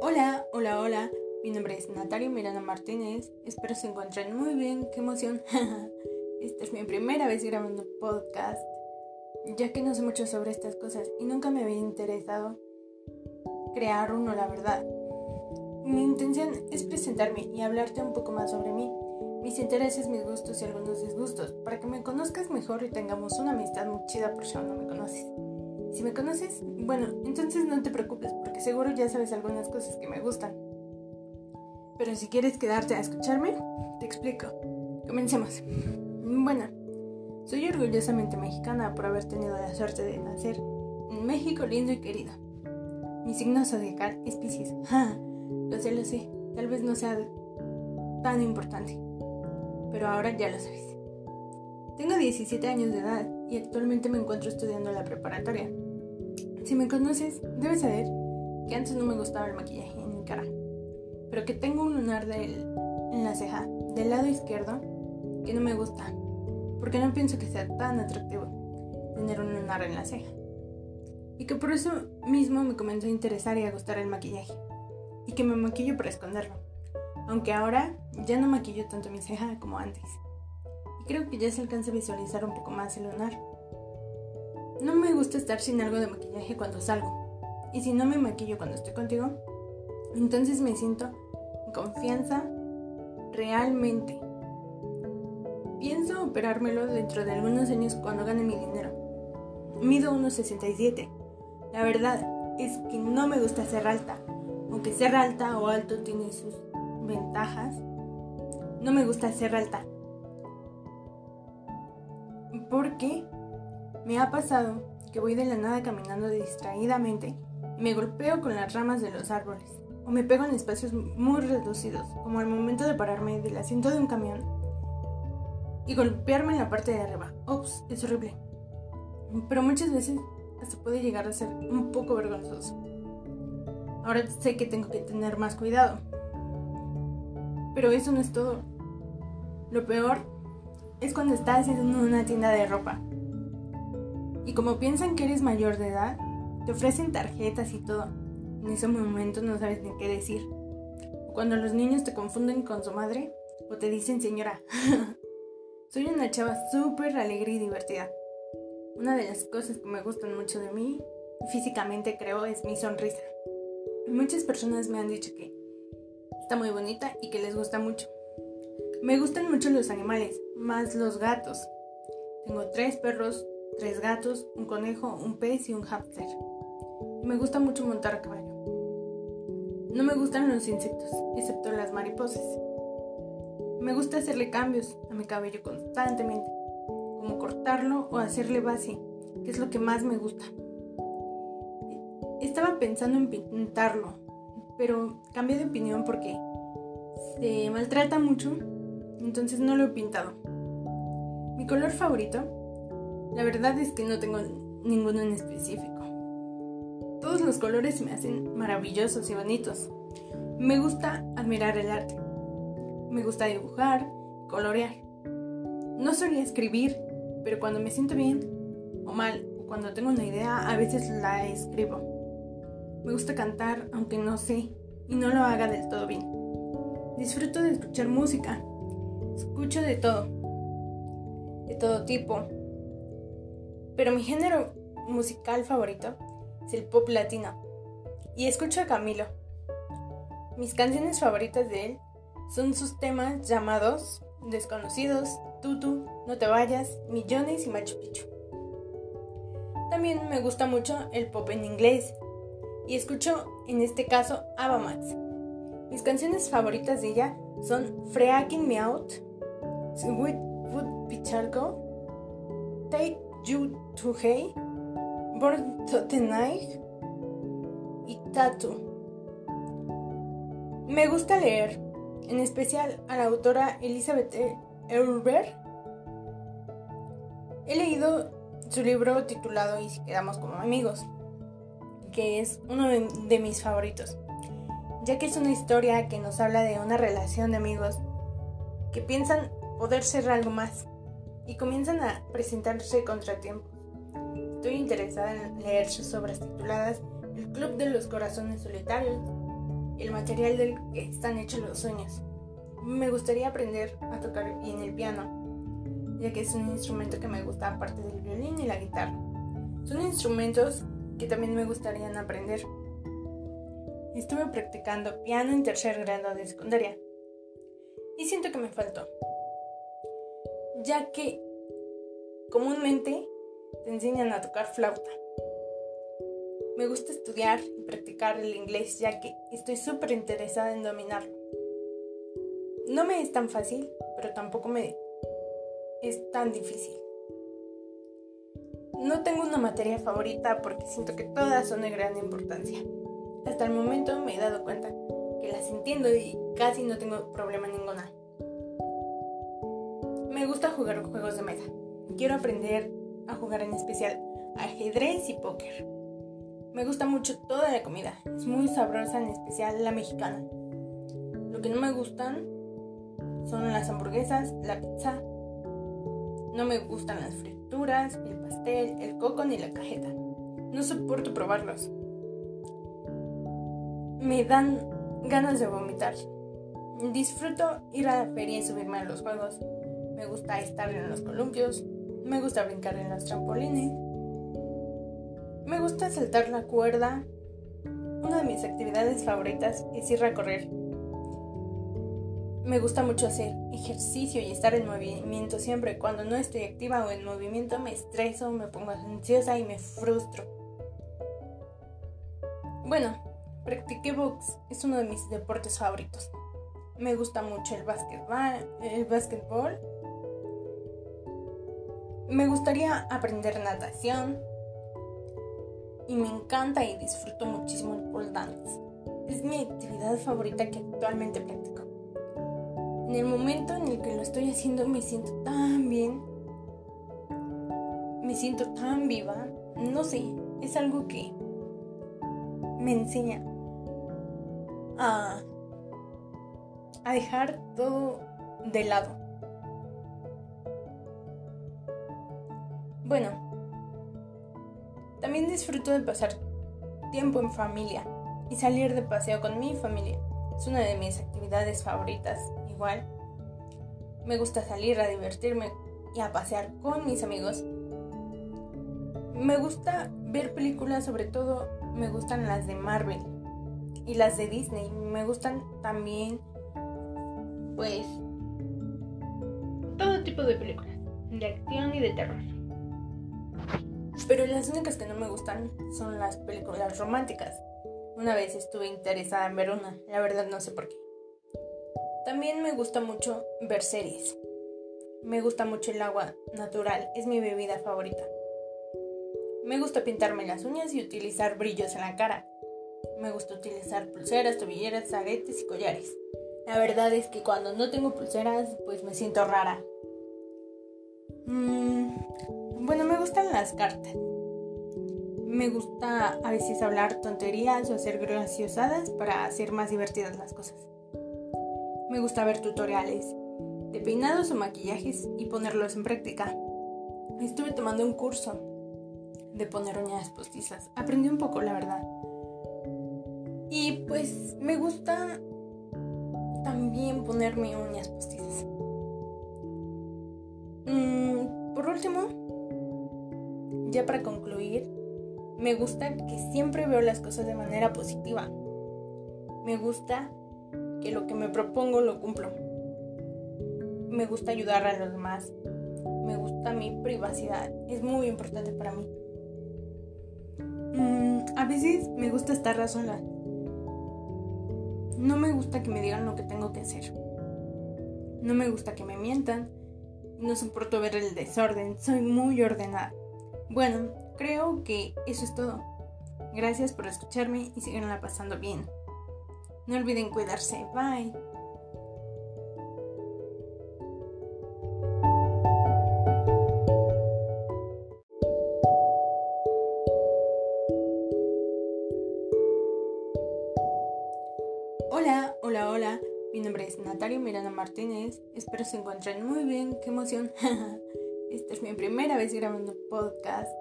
Hola, hola, hola. Mi nombre es Natalia Miranda Martínez. Espero se encuentren muy bien. ¡Qué emoción! Esta es mi primera vez grabando podcast, ya que no sé mucho sobre estas cosas y nunca me había interesado crear uno, la verdad. Mi intención es presentarme y hablarte un poco más sobre mí, mis intereses, mis gustos y algunos disgustos, para que me conozcas mejor y tengamos una amistad muy chida por si no me conoces. Si me conoces, bueno, entonces no te preocupes porque seguro ya sabes algunas cosas que me gustan. Pero si quieres quedarte a escucharme, te explico. Comencemos. Bueno, soy orgullosamente mexicana por haber tenido la suerte de nacer en México lindo y querido. Mi signo zodiacal es Pisces. lo sé, lo sé. Tal vez no sea tan importante. Pero ahora ya lo sabes. Tengo 17 años de edad y actualmente me encuentro estudiando la preparatoria. Si me conoces, debes saber que antes no me gustaba el maquillaje en mi cara, pero que tengo un lunar en la ceja del lado izquierdo que no me gusta, porque no pienso que sea tan atractivo tener un lunar en la ceja. Y que por eso mismo me comenzó a interesar y a gustar el maquillaje, y que me maquillo para esconderlo, aunque ahora ya no maquillo tanto mi ceja como antes. Y creo que ya se alcanza a visualizar un poco más el lunar. No me gusta estar sin algo de maquillaje cuando salgo. Y si no me maquillo cuando estoy contigo, entonces me siento en confianza realmente. Pienso operármelo dentro de algunos años cuando gane mi dinero. Mido 1,67. La verdad es que no me gusta ser alta. Aunque ser alta o alto tiene sus ventajas, no me gusta ser alta. Porque me ha pasado que voy de la nada caminando distraídamente y me golpeo con las ramas de los árboles o me pego en espacios muy reducidos, como al momento de pararme del asiento de un camión y golpearme en la parte de arriba. Ups, es horrible. Pero muchas veces hasta puede llegar a ser un poco vergonzoso. Ahora sé que tengo que tener más cuidado. Pero eso no es todo. Lo peor es cuando estás en una tienda de ropa y como piensan que eres mayor de edad, te ofrecen tarjetas y todo. En ese momento no sabes ni qué decir. Cuando los niños te confunden con su madre o te dicen señora. Soy una chava súper alegre y divertida. Una de las cosas que me gustan mucho de mí, físicamente creo, es mi sonrisa. Muchas personas me han dicho que está muy bonita y que les gusta mucho. Me gustan mucho los animales, más los gatos. Tengo tres perros, tres gatos, un conejo, un pez y un hámster. Me gusta mucho montar a caballo. No me gustan los insectos, excepto las mariposas. Me gusta hacerle cambios a mi cabello constantemente, como cortarlo o hacerle base, que es lo que más me gusta. Estaba pensando en pintarlo, pero cambié de opinión porque se maltrata mucho, entonces no lo he pintado. Mi color favorito la verdad es que no tengo ninguno en específico. Todos los colores me hacen maravillosos y bonitos. Me gusta admirar el arte. Me gusta dibujar, colorear. No solía escribir, pero cuando me siento bien o mal, o cuando tengo una idea, a veces la escribo. Me gusta cantar, aunque no sé y no lo haga del todo bien. Disfruto de escuchar música. Escucho de todo. De todo tipo, pero mi género musical favorito es el pop latino. Y escucho a Camilo. Mis canciones favoritas de él son sus temas llamados Desconocidos, Tutu, No te vayas, Millones y Machu Picchu. También me gusta mucho el pop en inglés y escucho en este caso Ava Max. Mis canciones favoritas de ella son Freaking Me Out, Sweet Wood Picharco, Take You to Hey, Born Tonight y Tattoo. Me gusta leer, en especial a la autora Elizabeth Eulber. He leído su libro titulado Y si quedamos como amigos, que es uno de mis favoritos, ya que es una historia que nos habla de una relación de amigos que piensan poder ser algo más y comienzan a presentarse contratiempos. Estoy interesada en leer sus obras tituladas El Club de los Corazones Solitarios, el material del que están hechos los sueños. Me gustaría aprender a tocar bien el piano, ya que es un instrumento que me gusta aparte del violín y la guitarra. Son instrumentos que también me gustaría aprender. Estuve practicando piano en tercer grado de secundaria y siento que me faltó, ya que comúnmente te enseñan a tocar flauta. Me gusta estudiar y practicar el inglés ya que estoy súper interesada en dominarlo. No me es tan fácil, pero tampoco me es tan difícil. No tengo una materia favorita porque siento que todas son de gran importancia. Hasta el momento me he dado cuenta que las entiendo y casi no tengo problema ninguna. Me gusta jugar juegos de mesa. Quiero aprender a jugar en especial ajedrez y póker. Me gusta mucho toda la comida. Es muy sabrosa, en especial la mexicana. Lo que no me gustan son las hamburguesas, la pizza. No me gustan las frituras, el pastel, el coco ni la cajeta. No soporto probarlos. Me dan ganas de vomitar. Disfruto ir a la feria y subirme a los juegos. Me gusta estar en los columpios. Me gusta brincar en los trampolines. Me gusta saltar la cuerda. Una de mis actividades favoritas es ir a correr. Me gusta mucho hacer ejercicio y estar en movimiento siempre. Cuando no estoy activa o en movimiento me estreso, me pongo ansiosa y me frustro. Bueno, practiqué box, es uno de mis deportes favoritos. Me gusta mucho el básquetbol, el básquetbol. Me gustaría aprender natación. Y me encanta y disfruto muchísimo el pole dance. Es mi actividad favorita que actualmente practico. En el momento en el que lo estoy haciendo me siento tan bien. Me siento tan viva. No sé, es algo que me enseña a, a dejar todo de lado. Bueno, también disfruto de pasar tiempo en familia y salir de paseo con mi familia. Es una de mis actividades favoritas igual. Me gusta salir a divertirme y a pasear con mis amigos. Me gusta ver películas, sobre todo me gustan las de Marvel y las de Disney. Me gustan también, pues, todo tipo de películas, de acción y de terror. Pero las únicas que no me gustan son las películas románticas. Una vez estuve interesada en ver una, la verdad no sé por qué. También me gusta mucho ver series. Me gusta mucho el agua natural, es mi bebida favorita. Me gusta pintarme las uñas y utilizar brillos en la cara. Me gusta utilizar pulseras, tobilleras, aretes y collares. La verdad es que cuando no tengo pulseras, pues me siento rara. Mm, bueno, me gustan las cartas. Me gusta a veces hablar tonterías o hacer graciosadas para hacer más divertidas las cosas. Me gusta ver tutoriales de peinados o maquillajes y ponerlos en práctica. Estuve tomando un curso de poner uñas postizas. Aprendí un poco, la verdad. Y pues me gusta también ponerme uñas postizas. Para concluir, me gusta que siempre veo las cosas de manera positiva. Me gusta que lo que me propongo lo cumplo. Me gusta ayudar a los demás. Me gusta mi privacidad. Es muy importante para mí. Mm, a veces me gusta estar sola. No me gusta que me digan lo que tengo que hacer. No me gusta que me mientan. No soporto ver el desorden. Soy muy ordenada. Bueno, creo que eso es todo. Gracias por escucharme y siganla pasando bien. No olviden cuidarse. Bye. Hola, hola, hola. Mi nombre es Natalia Miranda Martínez. Espero se encuentren muy bien. Qué emoción. Esta es mi primera vez grabando podcast,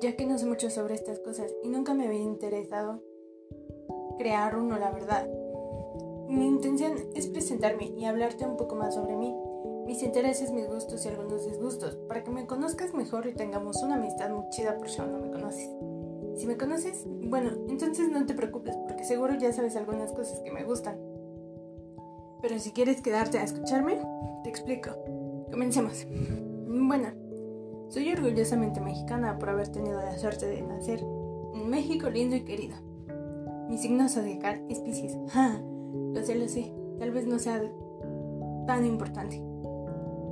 ya que no sé mucho sobre estas cosas y nunca me había interesado crear uno, la verdad. Mi intención es presentarme y hablarte un poco más sobre mí, mis intereses, mis gustos y algunos disgustos, para que me conozcas mejor y tengamos una amistad muy chida por si aún no me conoces. Si me conoces, bueno, entonces no te preocupes, porque seguro ya sabes algunas cosas que me gustan. Pero si quieres quedarte a escucharme, te explico. Comencemos. Bueno, soy orgullosamente mexicana por haber tenido la suerte de nacer en México lindo y querido. Mi signo zodiacal es Pisces. lo sé, lo sé. Tal vez no sea tan importante.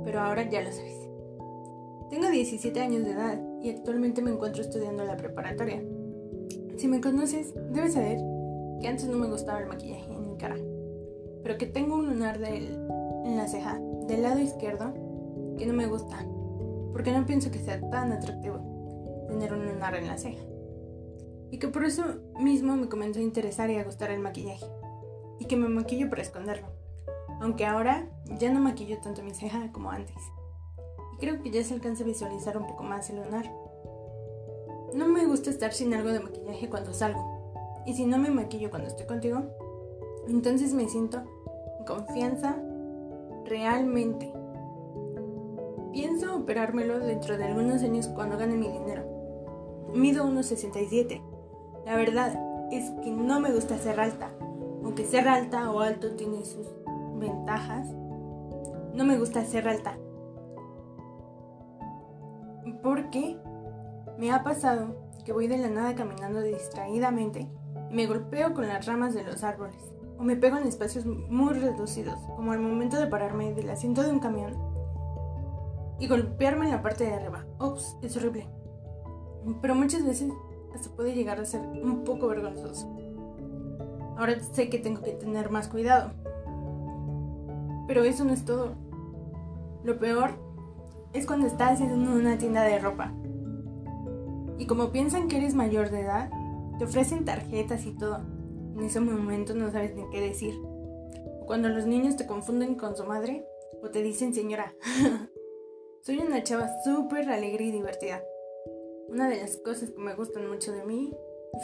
Pero ahora ya lo sabes. Tengo 17 años de edad y actualmente me encuentro estudiando la preparatoria. Si me conoces, debes saber que antes no me gustaba el maquillaje en mi cara, pero que tengo un lunar en la ceja del lado izquierdo que no me gusta, porque no pienso que sea tan atractivo tener un lunar en la ceja. Y que por eso mismo me comenzó a interesar y a gustar el maquillaje, y que me maquillo para esconderlo, aunque ahora ya no maquillo tanto mi ceja como antes. Y creo que ya se alcanza a visualizar un poco más el lunar. No me gusta estar sin algo de maquillaje cuando salgo, y si no me maquillo cuando estoy contigo, entonces me siento en confianza realmente Pienso operármelo dentro de algunos años cuando gane mi dinero. Mido 1,67. La verdad es que no me gusta ser alta. Aunque ser alta o alto tiene sus ventajas, no me gusta ser alta. Porque me ha pasado que voy de la nada caminando distraídamente y me golpeo con las ramas de los árboles. O me pego en espacios muy reducidos, como al momento de pararme del asiento de un camión y golpearme en la parte de arriba. Ups, es horrible. Pero muchas veces hasta puede llegar a ser un poco vergonzoso. Ahora sé que tengo que tener más cuidado. Pero eso no es todo. Lo peor es cuando estás en una tienda de ropa. Y como piensan que eres mayor de edad, te ofrecen tarjetas y todo. En ese momento no sabes ni qué decir. Cuando los niños te confunden con su madre o te dicen señora. Soy una chava súper alegre y divertida. Una de las cosas que me gustan mucho de mí,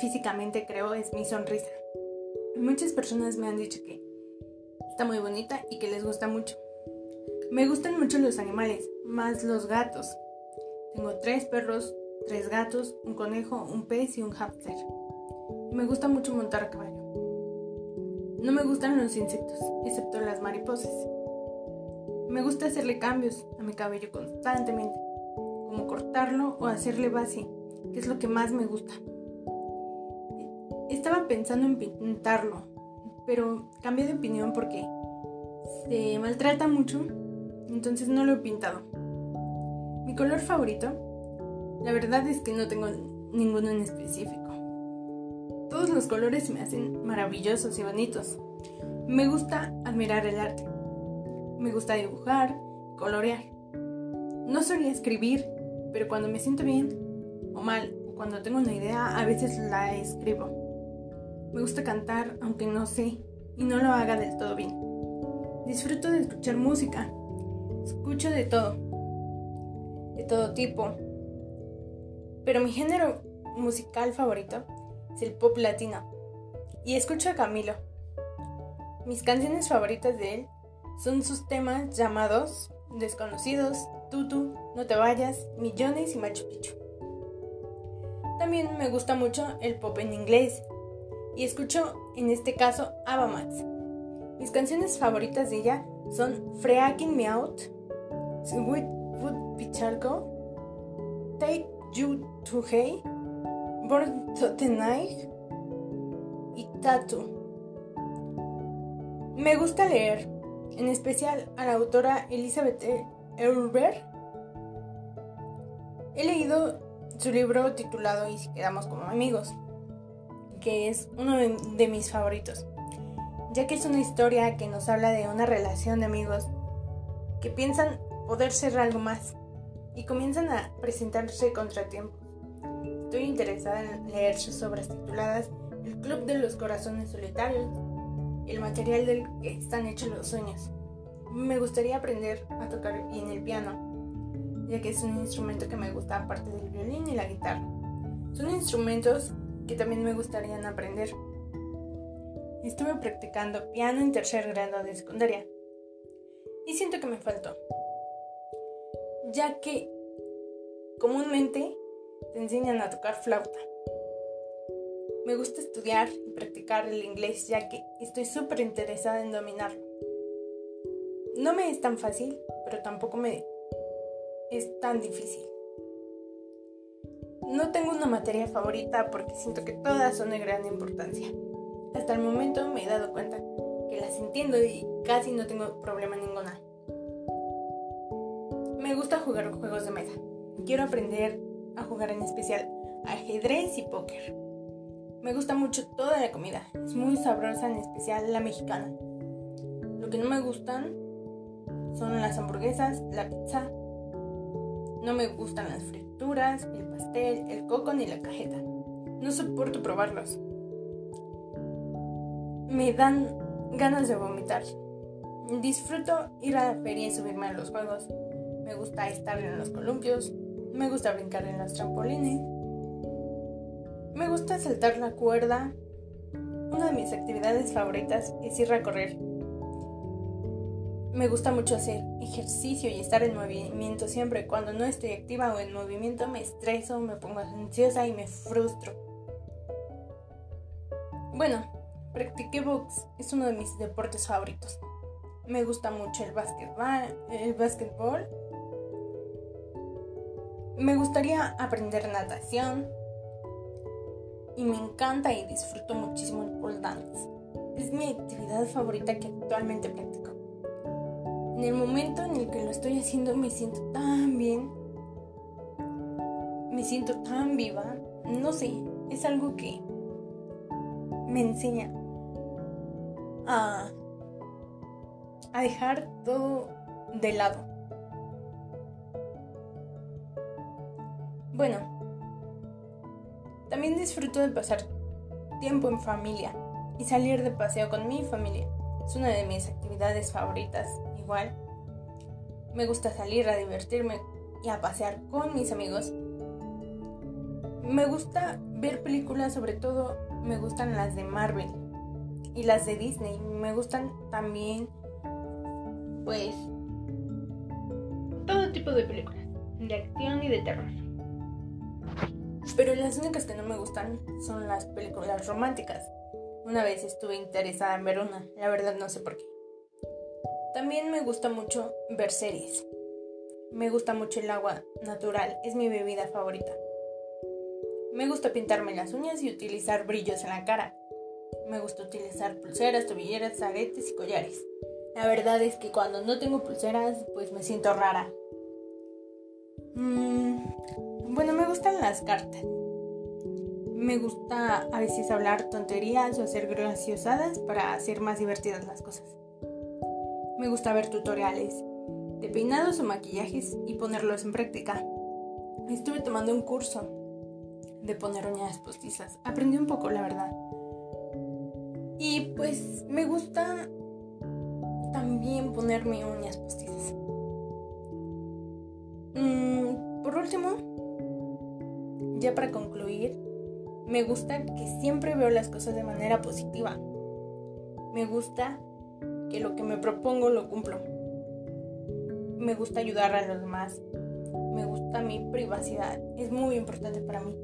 físicamente creo, es mi sonrisa. Muchas personas me han dicho que está muy bonita y que les gusta mucho. Me gustan mucho los animales, más los gatos. Tengo tres perros, tres gatos, un conejo, un pez y un hámster. Me gusta mucho montar a caballo. No me gustan los insectos, excepto las mariposas. Me gusta hacerle cambios a mi cabello constantemente, como cortarlo o hacerle base, que es lo que más me gusta. Estaba pensando en pintarlo, pero cambié de opinión porque se maltrata mucho, entonces no lo he pintado. Mi color favorito, la verdad es que no tengo ninguno en específico. Todos los colores me hacen maravillosos y bonitos. Me gusta admirar el arte me gusta dibujar, colorear. No solía escribir, pero cuando me siento bien o mal, o cuando tengo una idea, a veces la escribo. Me gusta cantar, aunque no sé y no lo haga del todo bien. Disfruto de escuchar música. Escucho de todo, de todo tipo. Pero mi género musical favorito es el pop latino. Y escucho a Camilo. Mis canciones favoritas de él son sus temas llamados Desconocidos, Tutu, No te vayas, Millones y Machu Picchu. También me gusta mucho el pop en inglés y escucho en este caso Ava Max. Mis canciones favoritas de ella son Freaking Me Out, Sweet Food Picharco, Take You to Hey, Born to Night y Tattoo. Me gusta leer en especial a la autora Elizabeth Eulber. He leído su libro titulado Y si quedamos como amigos, que es uno de, mis favoritos, ya que es una historia que nos habla de una relación de amigos que piensan poder ser algo más y comienzan a presentarse contratiempos. Estoy interesada en leer sus obras tituladas El Club de los Corazones Solitarios, el material del que están hechos los sueños. Me gustaría aprender a tocar bien el piano, ya que es un instrumento que me gusta aparte del violín y la guitarra. Son instrumentos que también me gustaría aprender. estuve practicando piano en tercer grado de secundaria. Y siento que me faltó. Ya que comúnmente te enseñan a tocar flauta. Me gusta estudiar y practicar el inglés ya que estoy súper interesada en dominarlo. No me es tan fácil, pero tampoco me es tan difícil. No tengo una materia favorita porque siento que todas son de gran importancia. Hasta el momento me he dado cuenta que las entiendo y casi no tengo problema ninguna. Me gusta jugar juegos de mesa. Quiero aprender a jugar en especial ajedrez y póker. Me gusta mucho toda la comida, es muy sabrosa, en especial la mexicana. Lo que no me gustan son las hamburguesas, la pizza. No me gustan las frituras, el pastel, el coco ni la cajeta. No soporto probarlos. Me dan ganas de vomitar. Disfruto ir a la feria y subirme a los juegos. Me gusta estar en los columpios. Me gusta brincar en los trampolines. Me gusta saltar la cuerda. Una de mis actividades favoritas es ir a correr. Me gusta mucho hacer ejercicio y estar en movimiento siempre. Cuando no estoy activa o en movimiento me estreso, me pongo ansiosa y me frustro. Bueno, practiqué box, es uno de mis deportes favoritos. Me gusta mucho el básquetbol, el básquetbol. Me gustaría aprender natación, y me encanta y disfruto muchísimo el pole dance. Es mi actividad favorita que actualmente practico. En el momento en el que lo estoy haciendo me siento tan bien, me siento tan viva, no sé, es algo que me enseña a, a dejar todo de lado. Bueno, también disfruto de pasar tiempo en familia y salir de paseo con mi familia. Es una de mis actividades favoritas, igual. Me gusta salir a divertirme y a pasear con mis amigos. Me gusta ver películas, sobre todo me gustan las de Marvel y las de Disney. Me gustan también, pues, todo tipo de películas, de acción y de terror. Pero las únicas que no me gustan son las películas románticas. Una vez estuve interesada en ver una, la verdad no sé por qué. También me gusta mucho ver series. Me gusta mucho el agua natural, es mi bebida favorita. Me gusta pintarme las uñas y utilizar brillos en la cara. Me gusta utilizar pulseras, tobilleras, aretes y collares. La verdad es que cuando no tengo pulseras, pues me siento rara. Mmm bueno, me gustan las cartas. Me gusta a veces hablar tonterías o hacer graciosadas para hacer más divertidas las cosas. Me gusta ver tutoriales de peinados o maquillajes y ponerlos en práctica. Estuve tomando un curso de poner uñas postizas. Aprendí un poco, la verdad. Y pues me gusta también ponerme uñas postizas. Ya para concluir, me gusta que siempre veo las cosas de manera positiva. Me gusta que lo que me propongo lo cumplo. Me gusta ayudar a los demás. Me gusta mi privacidad. Es muy importante para mí.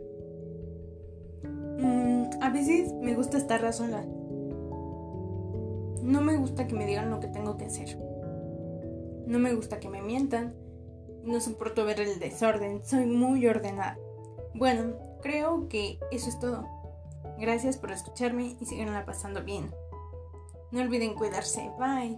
Mm, a veces me gusta estar sola. No me gusta que me digan lo que tengo que hacer. No me gusta que me mientan. No soporto ver el desorden. Soy muy ordenada. Bueno, creo que eso es todo. Gracias por escucharme y la pasando bien. No olviden cuidarse. Bye.